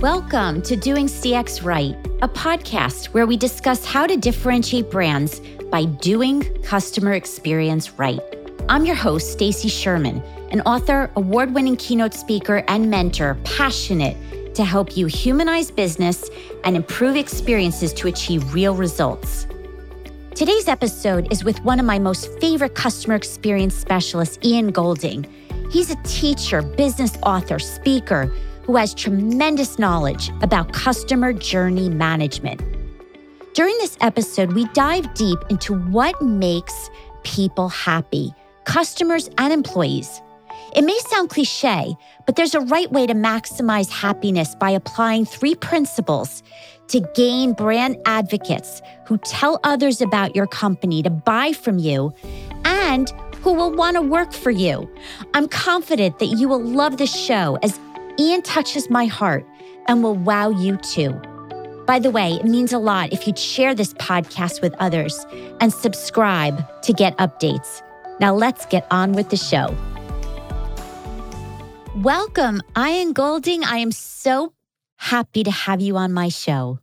Welcome to Doing CX Right, a podcast where we discuss how to differentiate brands by doing customer experience right. I'm your host, Stacy Sherman, an author, award-winning keynote speaker, and mentor, passionate to help you humanize business and improve experiences to achieve real results. Today's episode is with one of my most favorite customer experience specialists, Ian Golding. He's a teacher, business author, speaker who has tremendous knowledge about customer journey management. During this episode, we dive deep into what makes people happy, customers and employees. It may sound cliche, but there's a right way to maximize happiness by applying three principles to gain brand advocates who tell others about your company to buy from you and who will want to work for you. I'm confident that you will love this show as Ian touches my heart and will wow you too. By the way, it means a lot if you'd share this podcast with others and subscribe to get updates. Now let's get on with the show. Welcome, Ian Golding. I am so happy to have you on my show.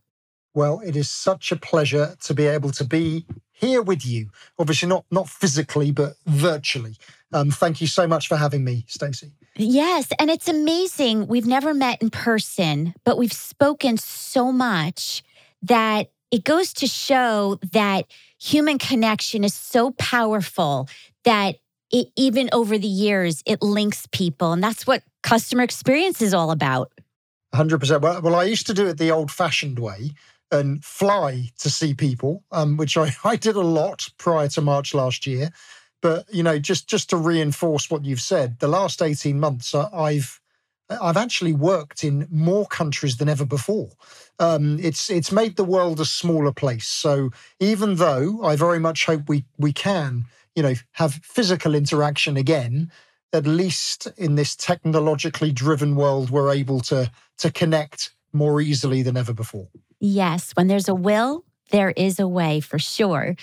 Well, it is such a pleasure to be able to be here with you. Obviously, not not physically, but virtually. Um, thank you so much for having me, Stacy. Yes, and it's amazing. We've never met in person, but we've spoken so much that it goes to show that human connection is so powerful that it, even over the years, it links people. And that's what customer experience is all about. 100%. Well, well I used to do it the old fashioned way and fly to see people, um, which I, I did a lot prior to March last year. But you know, just just to reinforce what you've said, the last eighteen months, uh, I've I've actually worked in more countries than ever before. Um, it's it's made the world a smaller place. So even though I very much hope we we can you know, have physical interaction again, at least in this technologically driven world, we're able to to connect more easily than ever before. Yes, when there's a will, there is a way for sure.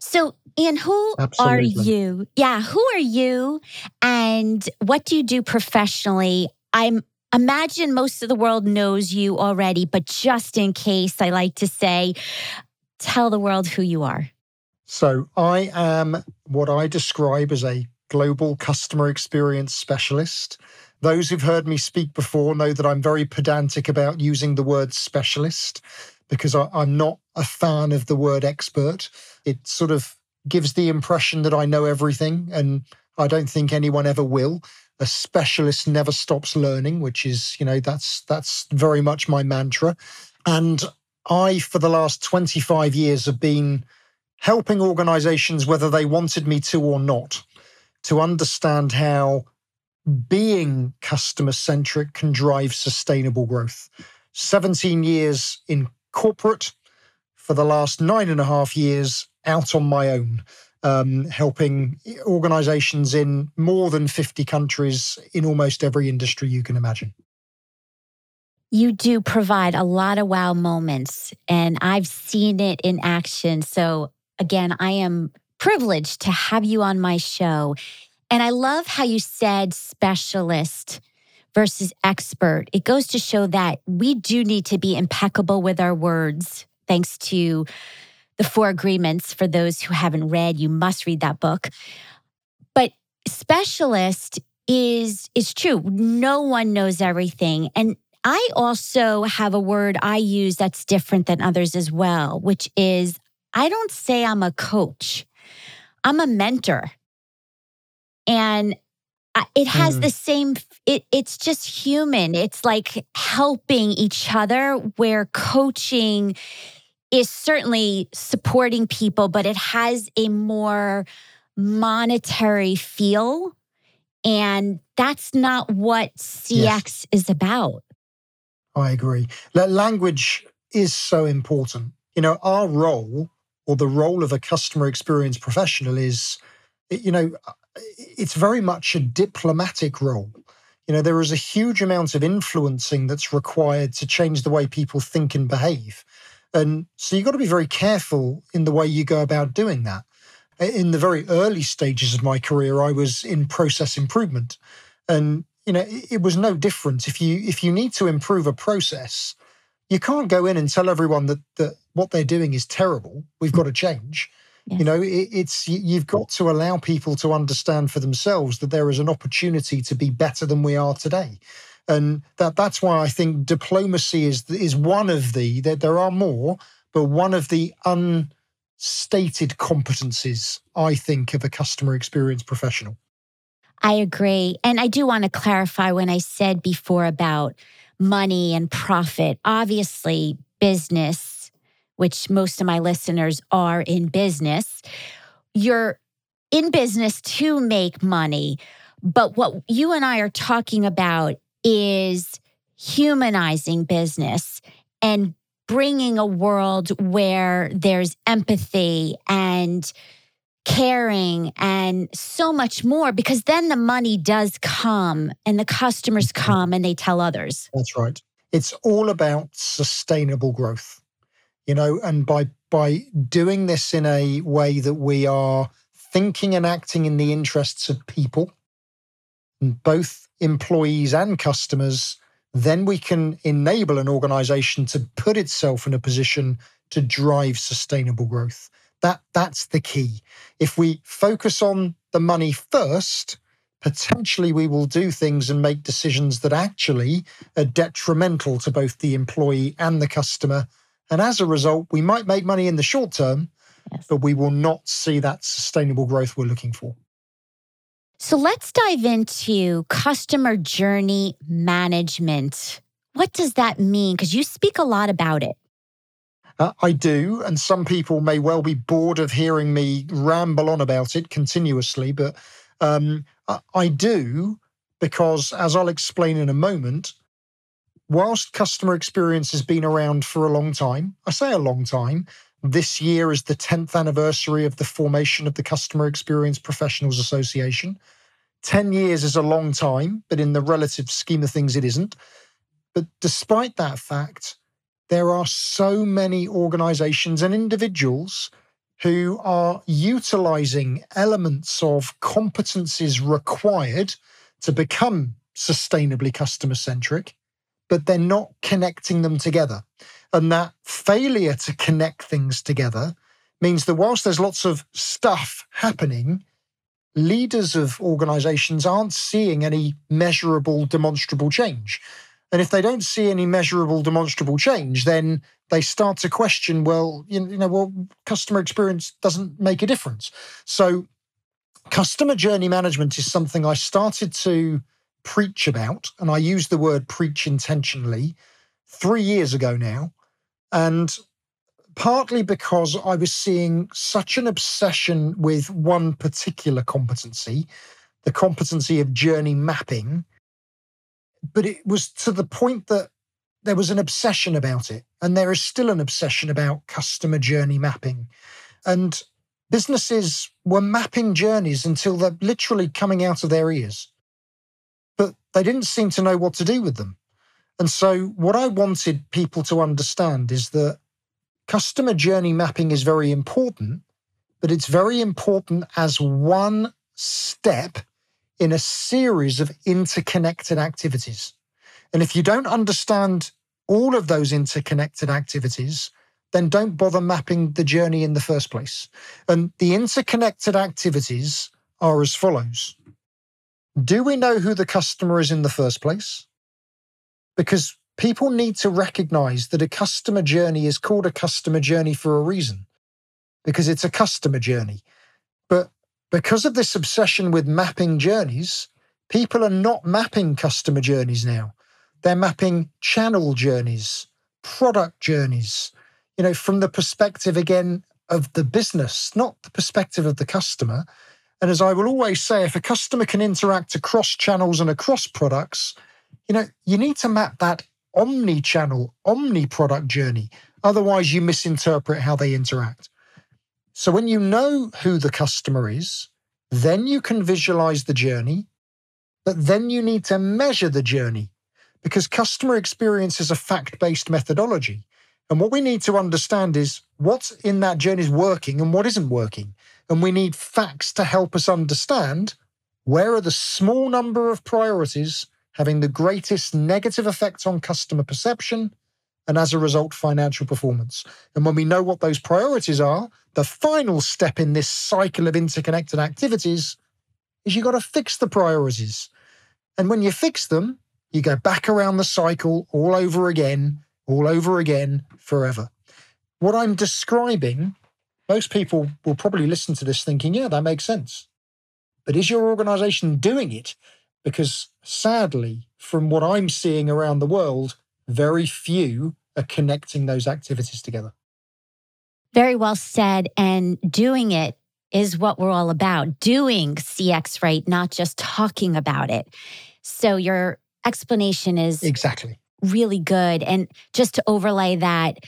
So, Ian, who Absolutely. are you? Yeah, who are you and what do you do professionally? I'm imagine most of the world knows you already, but just in case, I like to say, tell the world who you are. So I am what I describe as a global customer experience specialist. Those who've heard me speak before know that I'm very pedantic about using the word specialist because I, am not a fan of the word expert. It sort of gives the impression that I know everything, and I don't think anyone ever will. A specialist never stops learning, which is, you know, that's that's very much my mantra. And I, for the last 25 years, have been helping organizations, whether they wanted me to or not, to understand how being customer centric can drive sustainable growth. 17 years in corporate, for the last nine and a half years out on my own, um, helping organizations in more than 50 countries in almost every industry you can imagine. You do provide a lot of wow moments, and I've seen it in action. So Again, I am privileged to have you on my show. And I love how you said specialist versus expert. It goes to show that we do need to be impeccable with our words, thanks to the four agreements. For those who haven't read, you must read that book. But specialist is is true. No one knows everything. And I also have a word I use that's different than others as well, which is I don't say I'm a coach, I'm a mentor. And it has mm. the same it, it's just human. It's like helping each other where coaching is certainly supporting people but it has a more monetary feel. And that's not what cx yes. is about. I agree. Language is so important. You know our role or the role of a customer experience professional is, you know, it's very much a diplomatic role. You know, there is a huge amount of influencing that's required to change the way people think and behave. And so you've got to be very careful in the way you go about doing that. In the very early stages of my career, I was in process improvement. And you know, it, was no different. If you if you need to improve a process, you can't go in and tell everyone that that what they're doing is terrible. We've got to change. Yes. You know, it, it's you've got to allow people to understand for themselves that there is an opportunity to be better than we are today, and that that's why I think diplomacy is is one of the that there are more, but one of the unstated competencies I think of a customer experience professional. I agree, and I do want to clarify when I said before about money and profit. Obviously, business which most of my listeners are in business, you're in business to make money. But what you and I are talking about is humanizing business and bringing a world where there's empathy and caring and so much more because then the money does come and the customers come and they tell others. That's right. It's all about sustainable growth you know, and by by doing this in a way that we are thinking and acting in the interests of people, both employees and customers, then we can enable an organization to put itself in a position to drive sustainable growth. That that's the key. If we focus on the money first, potentially we will do things and make decisions that actually are detrimental to both the employee and the customer and as a result, we might make money in the short term, yes. but we will not see that sustainable growth we're looking for. So let's dive into customer journey management. What does that mean? Because you speak a lot about it. Uh, I do. And some people may well be bored of hearing me ramble on about it continuously, but um, I do because, as I'll explain in a moment, whilst customer experience has been around for a long time, I say a long time, this year is the 10th anniversary of the formation of the Customer Experience Professionals Association. 10 years is a long time, but in the relative scheme of things, it isn't. But despite that fact, there are so many organizations and individuals who are utilizing elements of competencies required to become sustainably customer centric but they're not connecting them together. And that failure to connect things together means that whilst there's lots of stuff happening, leaders of organizations aren't seeing any measurable, demonstrable change. And if they don't see any measurable, demonstrable change, then they start to question, well, you know, well, customer experience doesn't make a difference. So, customer journey management is something I started to preach about, and I use the word preach intentionally, three years ago now. And partly because I was seeing such an obsession with one particular competency, the competency of journey mapping. But it was to the point that there was an obsession about it. And there is still an obsession about customer journey mapping. And businesses were mapping journeys until they're literally coming out of their ears but they didn't seem to know what to do with them. And so, what I wanted people to understand is that customer journey mapping is very important, but it's very important as one step in a series of interconnected activities. And if you don't understand all of those interconnected activities, then don't bother mapping the journey in the first place. And the interconnected activities are as follows do we know who the customer is in the first place? Because people need to recognize that a customer journey is called a customer journey for a reason, because it's a customer journey. But because of this obsession with mapping journeys, people are not mapping customer journeys now. They're mapping channel journeys, product journeys, you know, from the perspective again of the business, not the perspective of the customer. And as I will always say, if a customer can interact across channels and across products, you know, you need to map that omni-channel, omni-product journey. Otherwise, you misinterpret how they interact. So when you know who the customer is, then you can visualize the journey, but then you need to measure the journey because customer experience is a fact-based methodology. And what we need to understand is what's in that journey is working and what isn't working. And we need facts to help us understand where are the small number of priorities having the greatest negative effect on customer perception and as a result, financial performance. And when we know what those priorities are, the final step in this cycle of interconnected activities is you got to fix the priorities. And when you fix them, you go back around the cycle all over again, all over again, forever. What I'm describing, most people will probably listen to this thinking, yeah, that makes sense. But is your organization doing it? Because sadly, from what I'm seeing around the world, very few are connecting those activities together. Very well said. And doing it is what we're all about doing CX right, not just talking about it. So your explanation is exactly really good. And just to overlay that,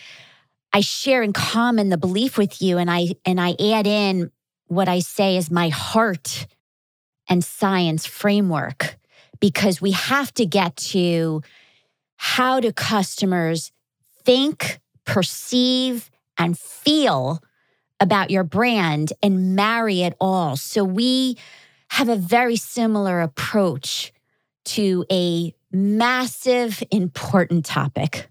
I share in common the belief with you and I and I add in what I say is my heart and science framework because we have to get to how do customers think, perceive and feel about your brand and marry it all. So we have a very similar approach to a massive, important topic.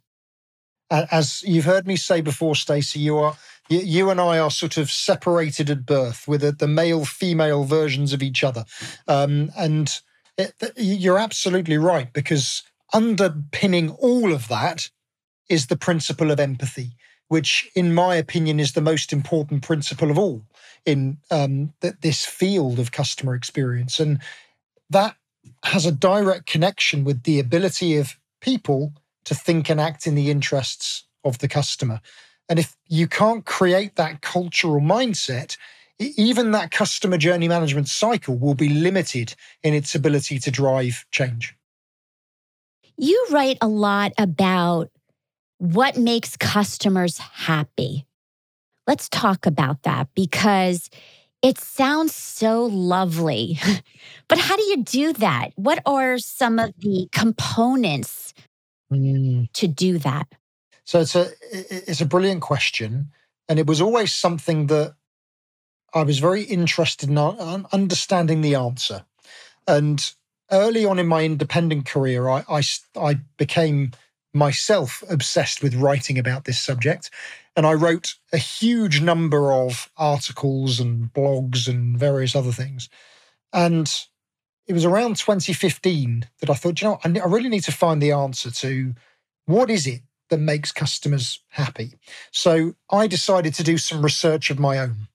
As you've heard me say before, Stacy, you are you and I are sort of separated at birth with the, the male female versions of each other, um, and it, you're absolutely right because underpinning all of that is the principle of empathy which, in my opinion, is the most important principle of all in um, th- this field of customer experience. And that has a direct connection with the ability of people to think and act in the interests of the customer. And if you can't create that cultural mindset, even that customer journey management cycle will be limited in its ability to drive change. You write a lot about what makes customers happy? Let's talk about that because it sounds so lovely. but how do you do that? What are some of the components mm. to do that? So it's a it's a brilliant question and it was always something that I was very interested in understanding the answer. And early on in my independent career, I, I, I became myself obsessed with writing about this subject. And I wrote a huge number of articles and blogs and various other things. And it was around 2015 that I thought, you know, I really need to find the answer to what is it that makes customers happy. So I decided to do some research of my own,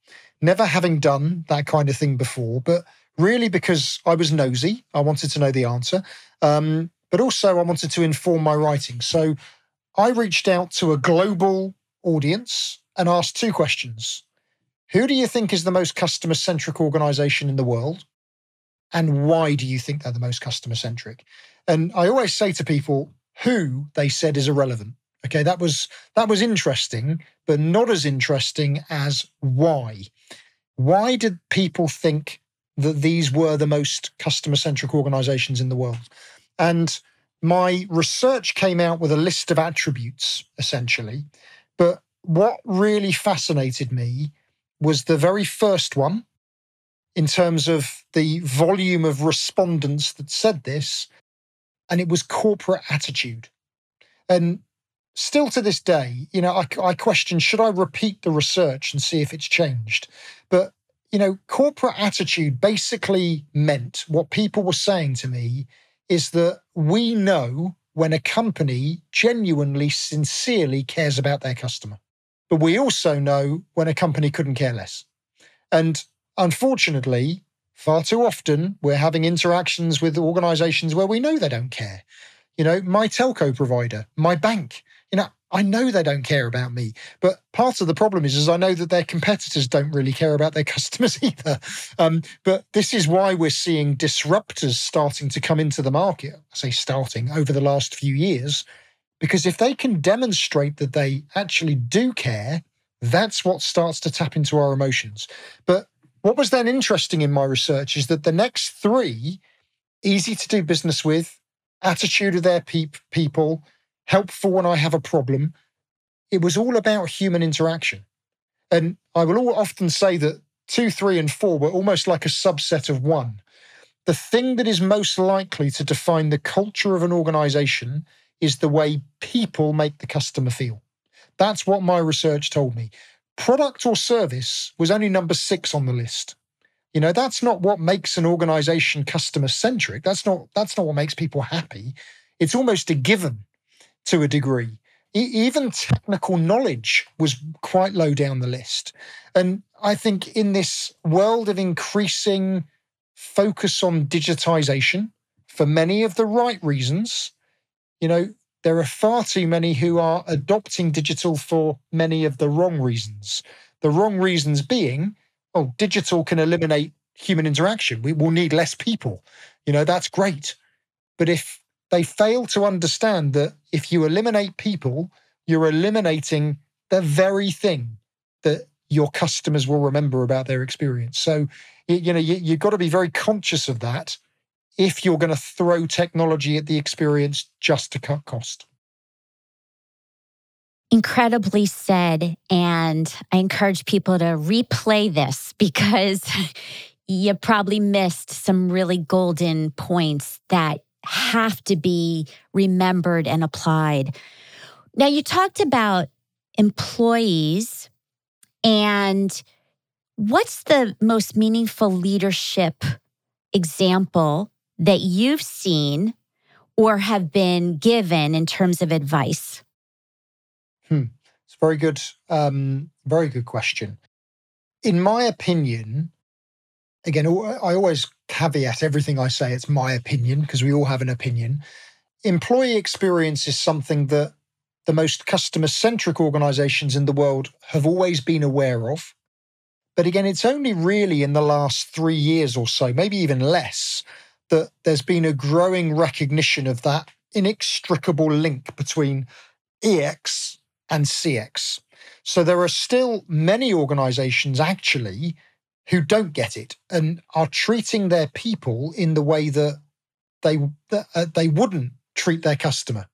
never having done that kind of thing before, but really because I was nosy. I wanted to know the answer. Um, but also I wanted to inform my writing. So I reached out to a global audience and asked two questions. Who do you think is the most customer centric organization in the world? And why do you think they're the most customer centric? And I always say to people, who they said is irrelevant. Okay, that was that was interesting, but not as interesting as why. Why did people think that these were the most customer centric organizations in the world? And my research came out with a list of attributes, essentially. But what really fascinated me was the very first one in terms of the volume of respondents that said this, and it was corporate attitude. And still to this day, you know, I, I question should I repeat the research and see if it's changed? But, you know, corporate attitude basically meant what people were saying to me is that we know when a company genuinely, sincerely cares about their customer. But we also know when a company couldn't care less. And unfortunately, far too often, we're having interactions with organizations where we know they don't care. You know, my telco provider, my bank, you know, I know they don't care about me, but part of the problem is, is I know that their competitors don't really care about their customers either. Um, but this is why we're seeing disruptors starting to come into the market. I say starting over the last few years, because if they can demonstrate that they actually do care, that's what starts to tap into our emotions. But what was then interesting in my research is that the next three, easy to do business with, attitude of their pe- people, helpful when I have a problem. It was all about human interaction. And I will often say that two, three, and four were almost like a subset of one. the thing that is most likely to define the culture of an organization is the way people make the customer feel. That's what my research told me. Product or service was only number six on the list. You know, that's not what makes an organization customer centric. That's not that's not what makes people happy. It's almost a given to a degree. E- even technical knowledge was quite low down the list. And I think in this world of increasing focus on digitization for many of the right reasons, you know, there are far too many who are adopting digital for many of the wrong reasons. The wrong reasons being, oh, digital can eliminate human interaction. We will need less people. You know, that's great. But if they fail to understand that if you eliminate people, you're eliminating the very thing that your customers will remember about their experience. So, you know, you, you've got to be very conscious of that if you're going to throw technology at the experience just to cut cost. Incredibly said. And I encourage people to replay this because you probably missed some really golden points that have to be remembered and applied. Now, you talked about employees and what's the most meaningful leadership example that you've seen or have been given in terms of advice? Hmm. It's a very good. Um, very good question. In my opinion, again, I always caveat everything I say. It's my opinion because we all have an opinion. Employee experience is something that the most customer centric organizations in the world have always been aware of. But again, it's only really in the last three years or so, maybe even less, that there's been a growing recognition of that inextricable link between EX and CX. So there are still many organizations actually who don't get it and are treating their people in the way that they that, uh, they wouldn't treat their customer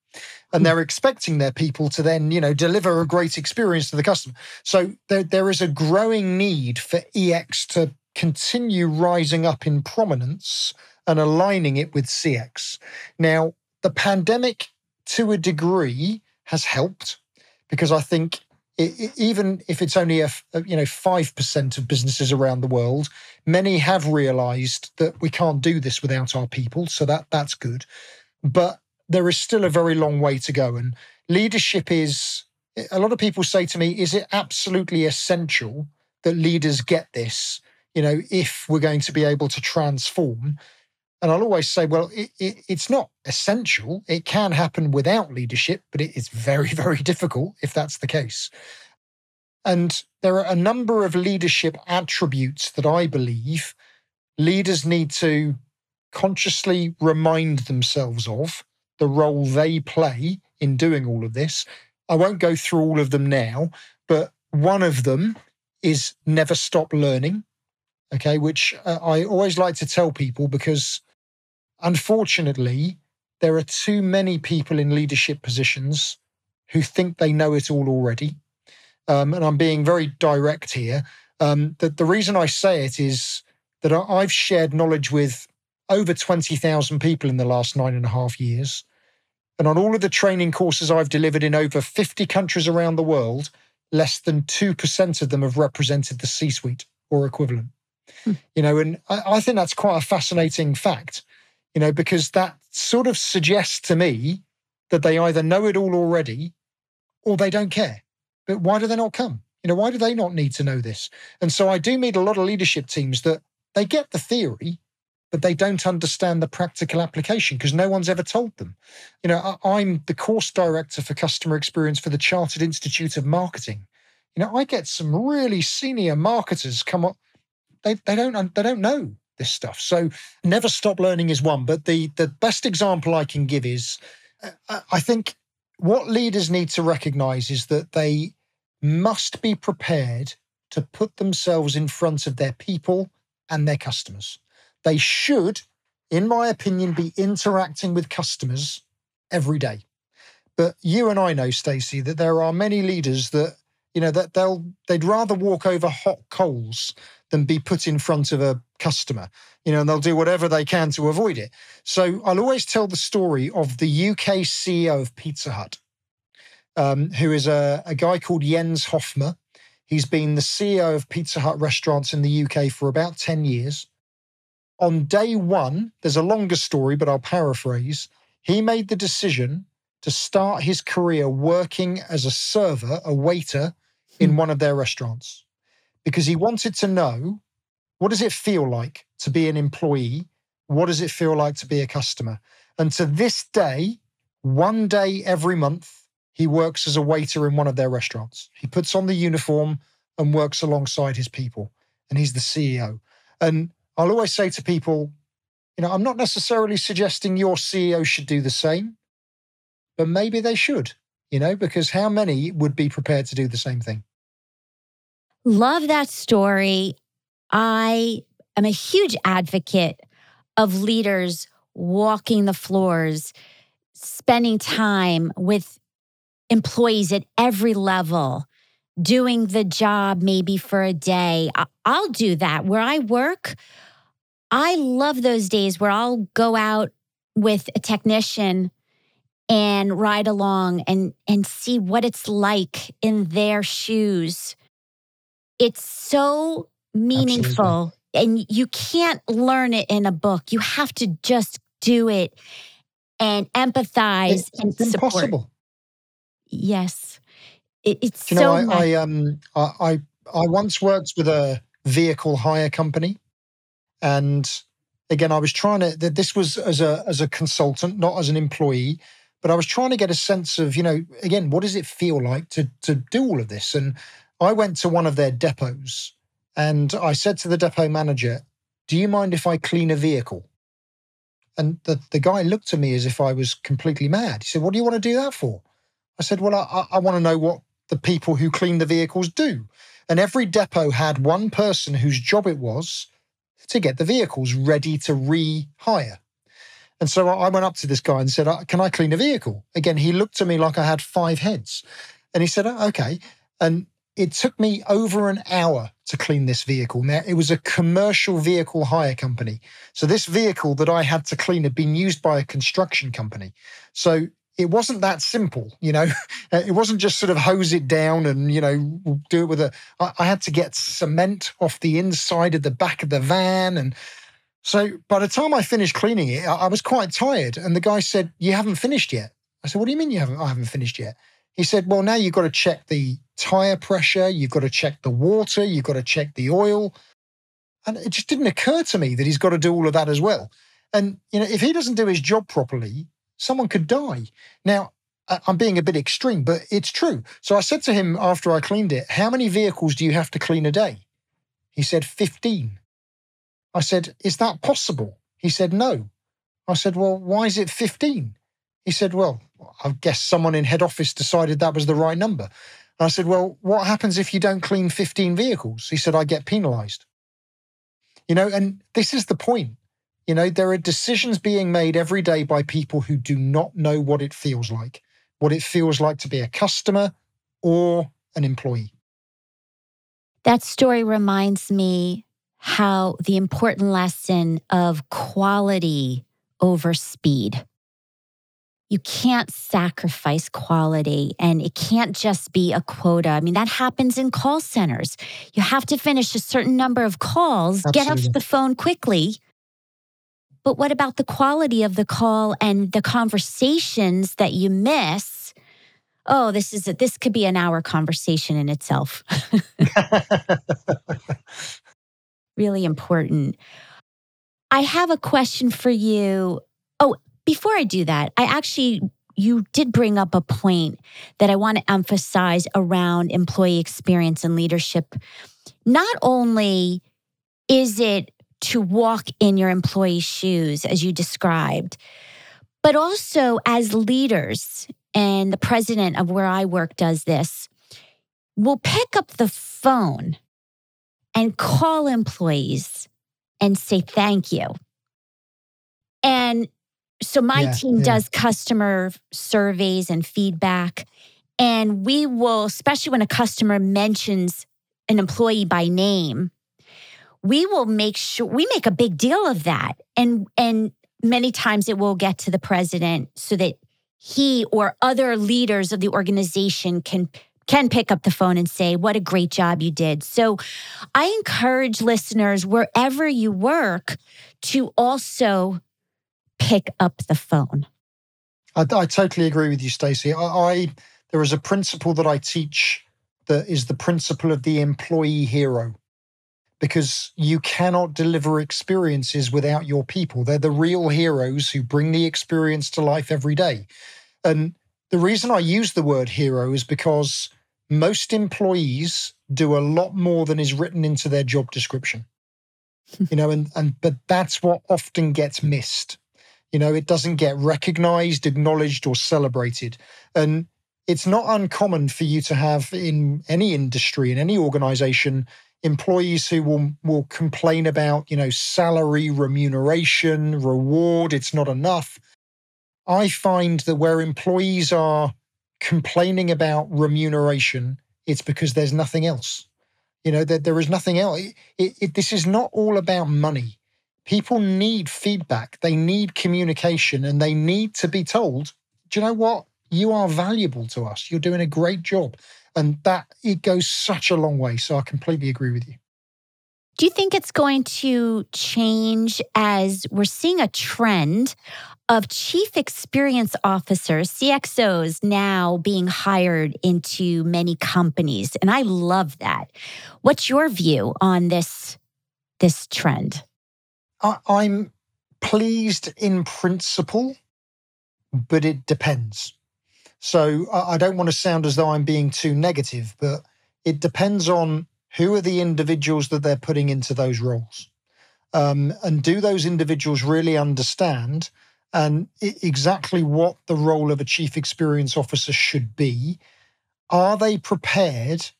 and hmm. they're expecting their people to then you know deliver a great experience to the customer so there, there is a growing need for ex to continue rising up in prominence and aligning it with cx now the pandemic to a degree has helped because i think it, even if it's only a, you know 5% of businesses around the world many have realized that we can't do this without our people so that that's good but there is still a very long way to go. And leadership is, a lot of people say to me, is it absolutely essential that leaders get this, you know, if we're going to be able to transform? And I'll always say, well, it, it, it's not essential. It can happen without leadership, but it is very, very difficult if that's the case. And there are a number of leadership attributes that I believe leaders need to consciously remind themselves of the role they play in doing all of this. I won't go through all of them now, but one of them is never stop learning. Okay, which uh, I always like to tell people because unfortunately, there are too many people in leadership positions who think they know it all already. Um, and I'm being very direct here. Um, that the reason I say it is that I've shared knowledge with over 20,000 people in the last nine and a half years. And on all of the training courses I've delivered in over 50 countries around the world, less than 2% of them have represented the C suite or equivalent. Hmm. You know, and I, I think that's quite a fascinating fact, you know, because that sort of suggests to me that they either know it all already or they don't care. But why do they not come? You know, why do they not need to know this? And so I do meet a lot of leadership teams that they get the theory, but they don't understand the practical application because no one's ever told them. You know, I'm the course director for customer experience for the Chartered Institute of Marketing. You know, I get some really senior marketers come up. They they don't they don't know this stuff. So never stop learning is one. But the the best example I can give is, uh, I think what leaders need to recognize is that they must be prepared to put themselves in front of their people and their customers. They should, in my opinion, be interacting with customers every day. But you and I know, Stacy, that there are many leaders that You know that they'll they'd rather walk over hot coals than be put in front of a customer. You know, and they'll do whatever they can to avoid it. So I'll always tell the story of the UK CEO of Pizza Hut, um, who is a, a guy called Jens Hofma. He's been the CEO of Pizza Hut restaurants in the UK for about 10 years. On day one, there's a longer story, but I'll paraphrase. He made the decision to start his career working as a server, a waiter in hmm. one of their restaurants because he wanted to know what does it feel like to be an employee? What does it feel like to be a customer? And to this day, one day every month, he works as a waiter in one of their restaurants. He puts on the uniform and works alongside his people, and he's the CEO. And I'll always say to people, you know, I'm not necessarily suggesting your CEO should do the same, but maybe they should, you know, because how many would be prepared to do the same thing? Love that story. I am a huge advocate of leaders walking the floors, spending time with employees at every level, doing the job maybe for a day. I'll do that. Where I work, I love those days where I'll go out with a technician and ride along and and see what it's like in their shoes. It's so meaningful Absolutely. and you can't learn it in a book. You have to just do it and empathize it's, and it's support. Impossible. Yes. It, it's you so know, I, I um I, I I once worked with a vehicle hire company and again I was trying to this was as a as a consultant, not as an employee, but I was trying to get a sense of, you know, again, what does it feel like to to do all of this? And I went to one of their depots and I said to the depot manager, Do you mind if I clean a vehicle? And the, the guy looked at me as if I was completely mad. He said, What do you want to do that for? I said, Well, I, I want to know what the people who clean the vehicles do. And every depot had one person whose job it was to get the vehicles ready to rehire. And so I went up to this guy and said, uh, Can I clean a vehicle? Again, he looked at me like I had five heads. And he said, oh, Okay. And it took me over an hour to clean this vehicle. Now, it was a commercial vehicle hire company. So, this vehicle that I had to clean had been used by a construction company. So, it wasn't that simple, you know. It wasn't just sort of hose it down and you know do it with a. I had to get cement off the inside of the back of the van, and so by the time I finished cleaning it, I was quite tired. And the guy said, "You haven't finished yet." I said, "What do you mean you haven't? I haven't finished yet." He said, "Well, now you've got to check the tire pressure, you've got to check the water, you've got to check the oil." And it just didn't occur to me that he's got to do all of that as well. And you know, if he doesn't do his job properly, someone could die. Now, I'm being a bit extreme, but it's true. So I said to him after I cleaned it, How many vehicles do you have to clean a day? He said, 15. I said, Is that possible? He said, No. I said, Well, why is it 15? He said, Well, I guess someone in head office decided that was the right number. And I said, Well, what happens if you don't clean 15 vehicles? He said, I get penalized. You know, and this is the point. You know, there are decisions being made every day by people who do not know what it feels like, what it feels like to be a customer or an employee. That story reminds me how the important lesson of quality over speed. You can't sacrifice quality and it can't just be a quota. I mean, that happens in call centers. You have to finish a certain number of calls, Absolutely. get off the phone quickly, but what about the quality of the call and the conversations that you miss? Oh, this is a, this could be an hour conversation in itself. really important. I have a question for you. Oh, before I do that, I actually you did bring up a point that I want to emphasize around employee experience and leadership. Not only is it to walk in your employee's shoes, as you described. But also, as leaders, and the president of where I work does this, will pick up the phone and call employees and say thank you. And so my yeah, team yeah. does customer surveys and feedback. And we will, especially when a customer mentions an employee by name, we will make sure we make a big deal of that. And and many times it will get to the president so that he or other leaders of the organization can can pick up the phone and say what a great job you did. So I encourage listeners wherever you work to also pick up the phone. I, I totally agree with you, Stacy. I, I there is a principle that I teach that is the principle of the employee hero because you cannot deliver experiences without your people. They're the real heroes who bring the experience to life every day. And the reason I use the word hero is because most employees do a lot more than is written into their job description. you know, and and but that's what often gets missed. You know, it doesn't get recognized, acknowledged, or celebrated. And it's not uncommon for you to have in any industry, in any organization, employees who will will complain about you know salary remuneration reward it's not enough. I find that where employees are complaining about remuneration it's because there's nothing else. You know that there, there is nothing else it, it, this is not all about money people need feedback they need communication and they need to be told do you know what you are valuable to us you're doing a great job and that it goes such a long way. So I completely agree with you. Do you think it's going to change as we're seeing a trend of chief experience officers, CXOs, now being hired into many companies? And I love that. What's your view on this, this trend? I'm pleased in principle, but it depends. So I don't want to sound as though I'm being too negative, but it depends on who are the individuals that they're putting into those roles. Um, and do those individuals really understand and exactly what the role of a chief experience officer should be? Are they prepared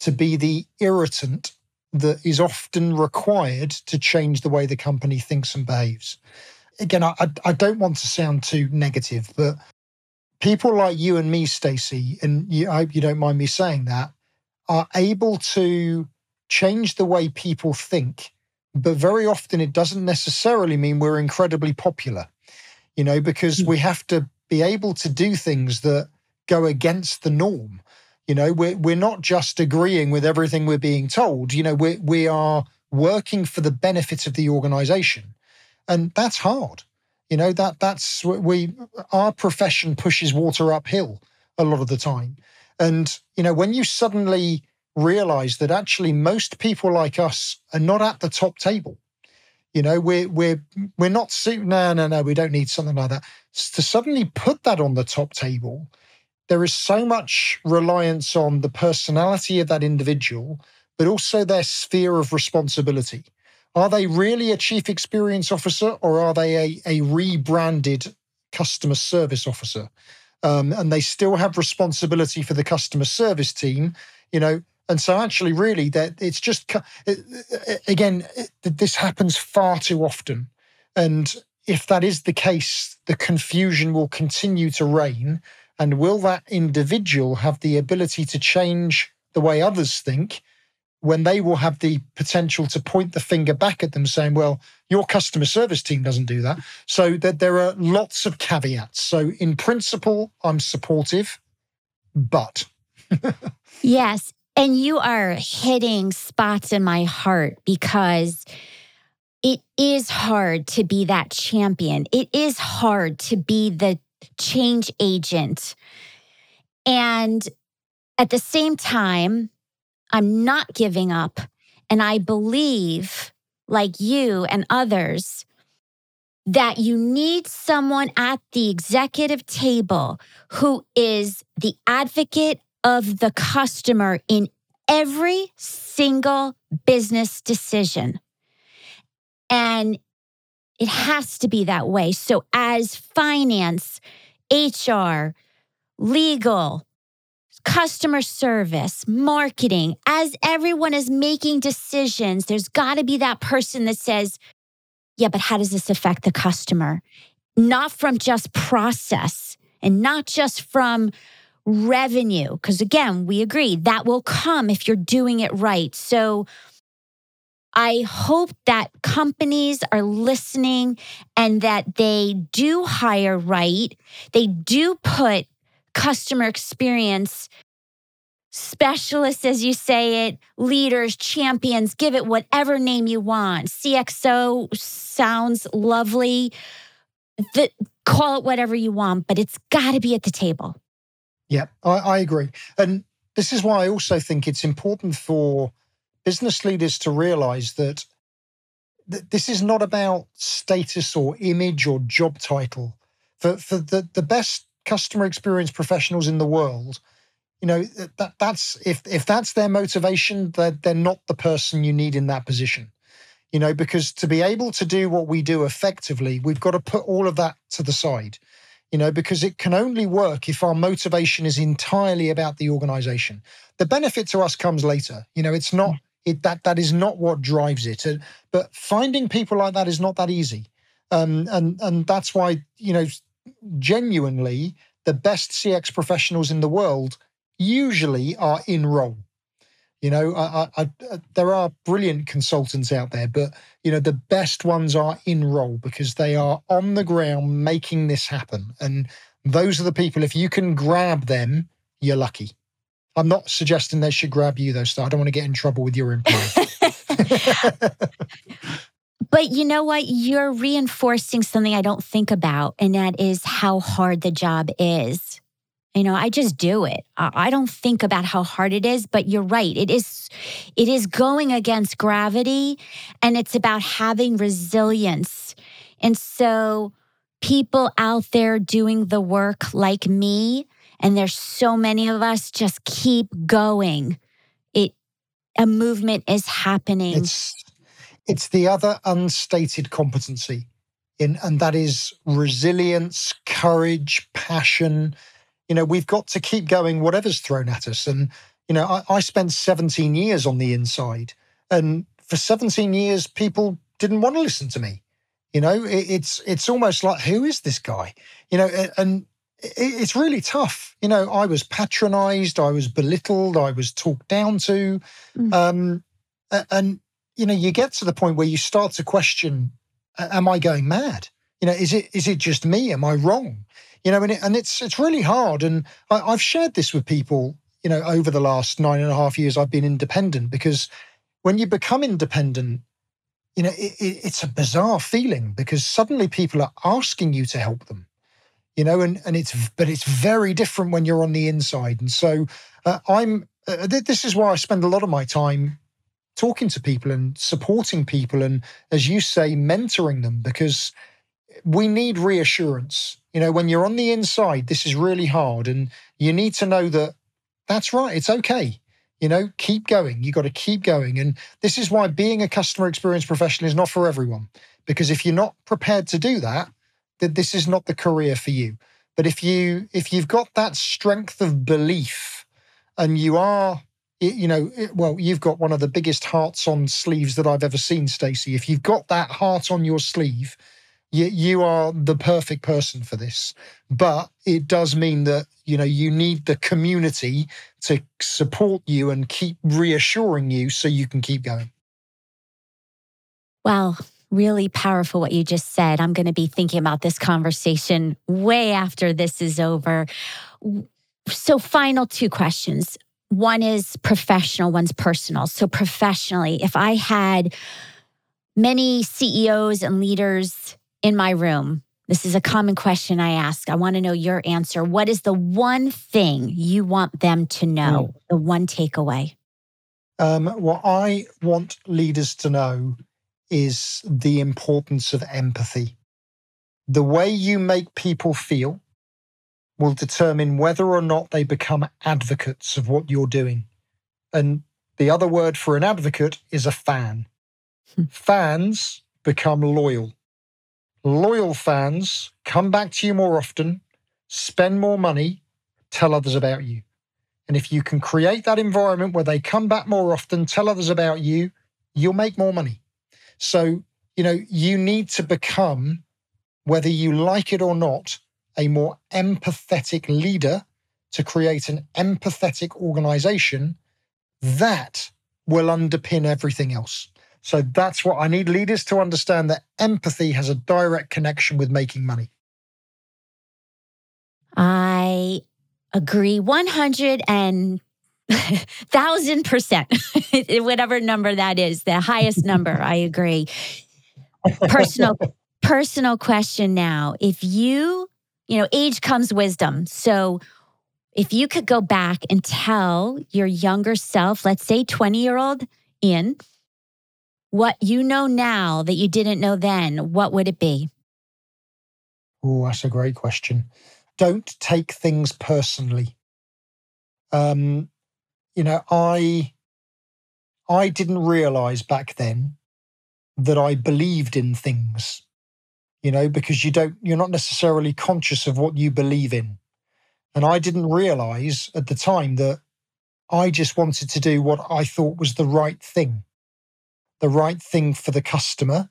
to be the irritant that is often required to change the way the company thinks and behaves? Again, I, I don't want to sound too negative, but people like you and me, Stacy, and you, I hope you don't mind me saying that, are able to change the way people think. But very often it doesn't necessarily mean we're incredibly popular, you know, because hmm. we have to be able to do things that go against the norm. You know, we're, we're not just agreeing with everything we're being told, you know, we, we are working for the benefit of the organization. And that's hard. You know that that's we our profession pushes water uphill a lot of the time, and you know when you suddenly realize that actually most people like us are not at the top table. You know, we're we're we're not no no no we don't need something like that. To suddenly put that on the top table, there is so much reliance on the personality of that individual, but also their sphere of responsibility. Are they really a chief experience officer or are they a, a rebranded customer service officer? Um, and they still have responsibility for the customer service team, you know. And so, actually, really, that it's just uh, uh, uh, again, this happens far too often. And if that is the case, the confusion will continue to reign. And will that individual have the ability to change the way others think when they will have the potential to point the finger back at them saying, well, your customer service team doesn't do that. So that there are lots of caveats. So in principle, I'm supportive, but. yes. And you are hitting spots in my heart because it is hard to be that champion. It is hard to be the change agent. And at the same time, I'm not giving up. And I believe, like you and others, that you need someone at the executive table who is the advocate of the customer in every single business decision. And it has to be that way. So, as finance, HR, legal, customer service, marketing, as everyone is making decisions, there's got to be that person that says, yeah, but how does this affect the customer? Not from just process and not just from revenue, because again, we agree that will come if you're doing it right. So I hope that companies are listening and that they do hire right. They do put customer experience specialists, as you say it, leaders, champions, give it whatever name you want. CXO sounds lovely. The, call it whatever you want, but it's got to be at the table. Yeah, I, I agree. And this is why I also think it's important for business leaders to realize that th- this is not about status or image or job title. For, for the, the best customer experience professionals in the world, you know that that's if if that's their motivation, they're, they're not the person you need in that position you know, because to be able to do what we do effectively, we've got to put all of that to the side, you know, because it can only work if our motivation is entirely about the organization. The benefit to us comes later. You know, it's not mm. It that that is not what drives it. but finding people like that is not that easy. Um, and and that's why, you know, genuinely the best CX professionals in the world usually are in role you know, I, I, I, there are brilliant consultants out there, but you know, the best ones are in role because they are on the ground making this happen. And those are the people. If you can grab them, you're lucky. I'm not suggesting they should grab you though, so I don't want to get in trouble with your employer. but you know what? You're reinforcing something I don't think about, and that is how hard the job is. You know, I just do it. I don't think about how hard it is, but you're right. It is it is going against gravity and it's about having resilience. And so people out there doing the work like me and there's so many of us just keep going. It a movement is happening. It's it's the other unstated competency in and that is resilience, courage, passion, you know, we've got to keep going whatever's thrown at us. And, you know, I, I spent 17 years on the inside. And for 17 years, people didn't want to listen to me. You know, it, it's it's almost like, who is this guy? You know, and it's really tough. You know, I was patronized, I was belittled, I was talked down to. Mm. Um, and, you know, you get to the point where you start to question, am I going mad? You know, is it is it just me? Am I wrong? you know, and, it, and it's it's really hard. And I, I've shared this with people, you know, over the last nine and a half years I've been independent because when you become independent, you know, it, it, it's a bizarre feeling because suddenly people are asking you to help them, you know, and and it's but it's very different when you're on the inside. And so uh, I'm. Uh, this is why I spend a lot of my time talking to people and supporting people, and as you say, mentoring them because we need reassurance. You know, when you're on the inside, this is really hard. And you need to know that that's right, it's okay. You know, keep going. You got to keep going. And this is why being a customer experience professional is not for everyone. Because if you're not prepared to do that, then this is not the career for you. But if you if you've got that strength of belief and you are you know well you've got one of the biggest hearts on sleeves that I've ever seen Stacy if you've got that heart on your sleeve you, you are the perfect person for this. But it does mean that, you know, you need the community to support you and keep reassuring you so you can keep going. Wow. Really powerful what you just said. I'm going to be thinking about this conversation way after this is over. So, final two questions. One is professional, one's personal. So, professionally, if I had many CEOs and leaders in my room? This is a common question I ask. I want to know your answer. What is the one thing you want them to know? Mm. The one takeaway? Um, what I want leaders to know is the importance of empathy. The way you make people feel will determine whether or not they become advocates of what you're doing. And the other word for an advocate is a fan. Hmm. Fans become loyal loyal fans come back to you more often, spend more money, tell others about you. And if you can create that environment where they come back more often, tell others about you, you'll make more money. So, you know, you need to become, whether you like it or not, a more empathetic leader to create an empathetic organization, that will underpin everything else. So that's what I need leaders to understand that empathy has a direct connection with making money. I agree 100 and thousand percent, whatever number that is, the highest number. I agree. Personal, personal question now. If you, you know, age comes wisdom. So if you could go back and tell your younger self, let's say 20 year old Ian, what you know now that you didn't know then, what would it be? Oh, that's a great question. Don't take things personally. Um, you know, I I didn't realize back then that I believed in things. You know, because you don't you're not necessarily conscious of what you believe in. And I didn't realize at the time that I just wanted to do what I thought was the right thing. The right thing for the customer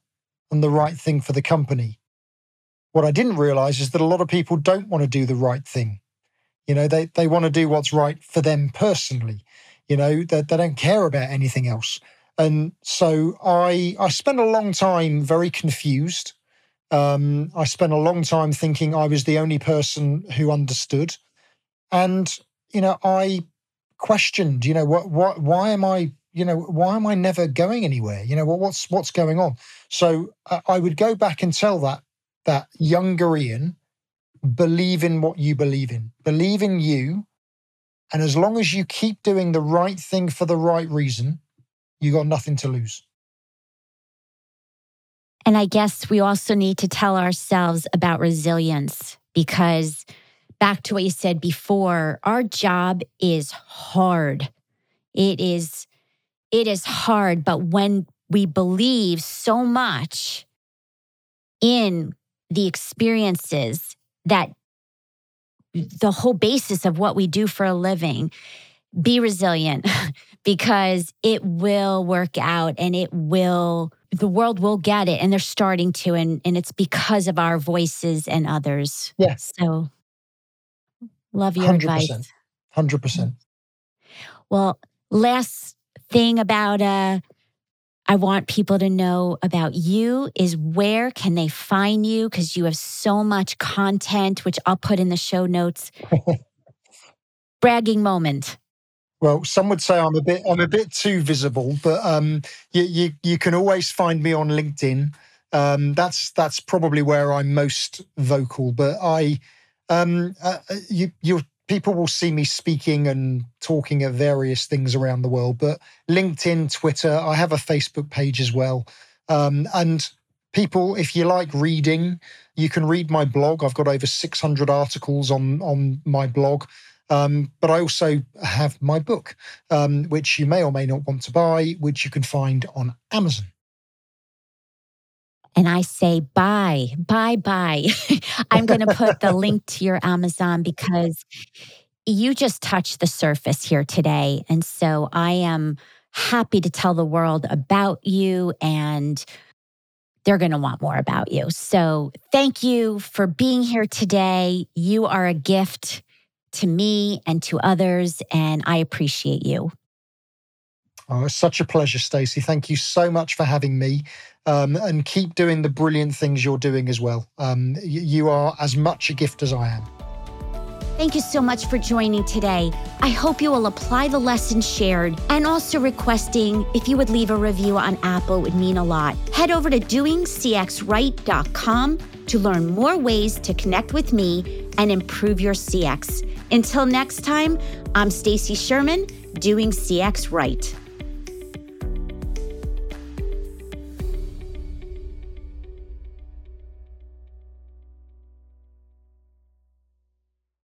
and the right thing for the company. What I didn't realize is that a lot of people don't want to do the right thing. You know, they, they want to do what's right for them personally. You know, they, they don't care about anything else. And so I I spent a long time very confused. Um, I spent a long time thinking I was the only person who understood. And, you know, I questioned, you know, what what why am I, you know, why am I never going anywhere? You know, what, what's what's going on? So uh, I would go back and tell that that younger Ian, believe in what you believe in. Believe in you. And as long as you keep doing the right thing for the right reason, you got nothing to lose. And I guess we also need to tell ourselves about resilience because back to what you said before, our job is hard. It is it is hard, but when we believe so much in the experiences that the whole basis of what we do for a living. Be resilient because it will work out and it will, the world will get it. And they're starting to. And, and it's because of our voices and others. Yes. So love your 100%, advice. 100%. Well, last thing about uh, I want people to know about you is where can they find you because you have so much content which I'll put in the show notes. Bragging moment. Well, some would say I'm a bit I'm a bit too visible, but um, you, you you can always find me on LinkedIn. Um, that's that's probably where I'm most vocal. But I, um, uh, uh you you people will see me speaking and talking at various things around the world, but LinkedIn, Twitter, I have a Facebook page as well. Um, and people, if you like reading, you can read my blog. I've got over 600 articles on, on my blog. Um, but I also have my book, um, which you may or may not want to buy, which you can find on Amazon and I say, bye, bye, bye. I'm going to put the link to your Amazon because you just touched the surface here today. And so I am happy to tell the world about you and they're going to want more about you. So thank you for being here today. You are a gift to me and to others, and I appreciate you. Oh, it's such a pleasure, Stacy. Thank you so much for having me. Um, and keep doing the brilliant things you're doing as well. Um, you are as much a gift as I am. Thank you so much for joining today. I hope you will apply the lessons shared and also requesting if you would leave a review on Apple would mean a lot. Head over to doingcxright.com to learn more ways to connect with me and improve your CX. Until next time, I'm Stacy Sherman, doing CX right.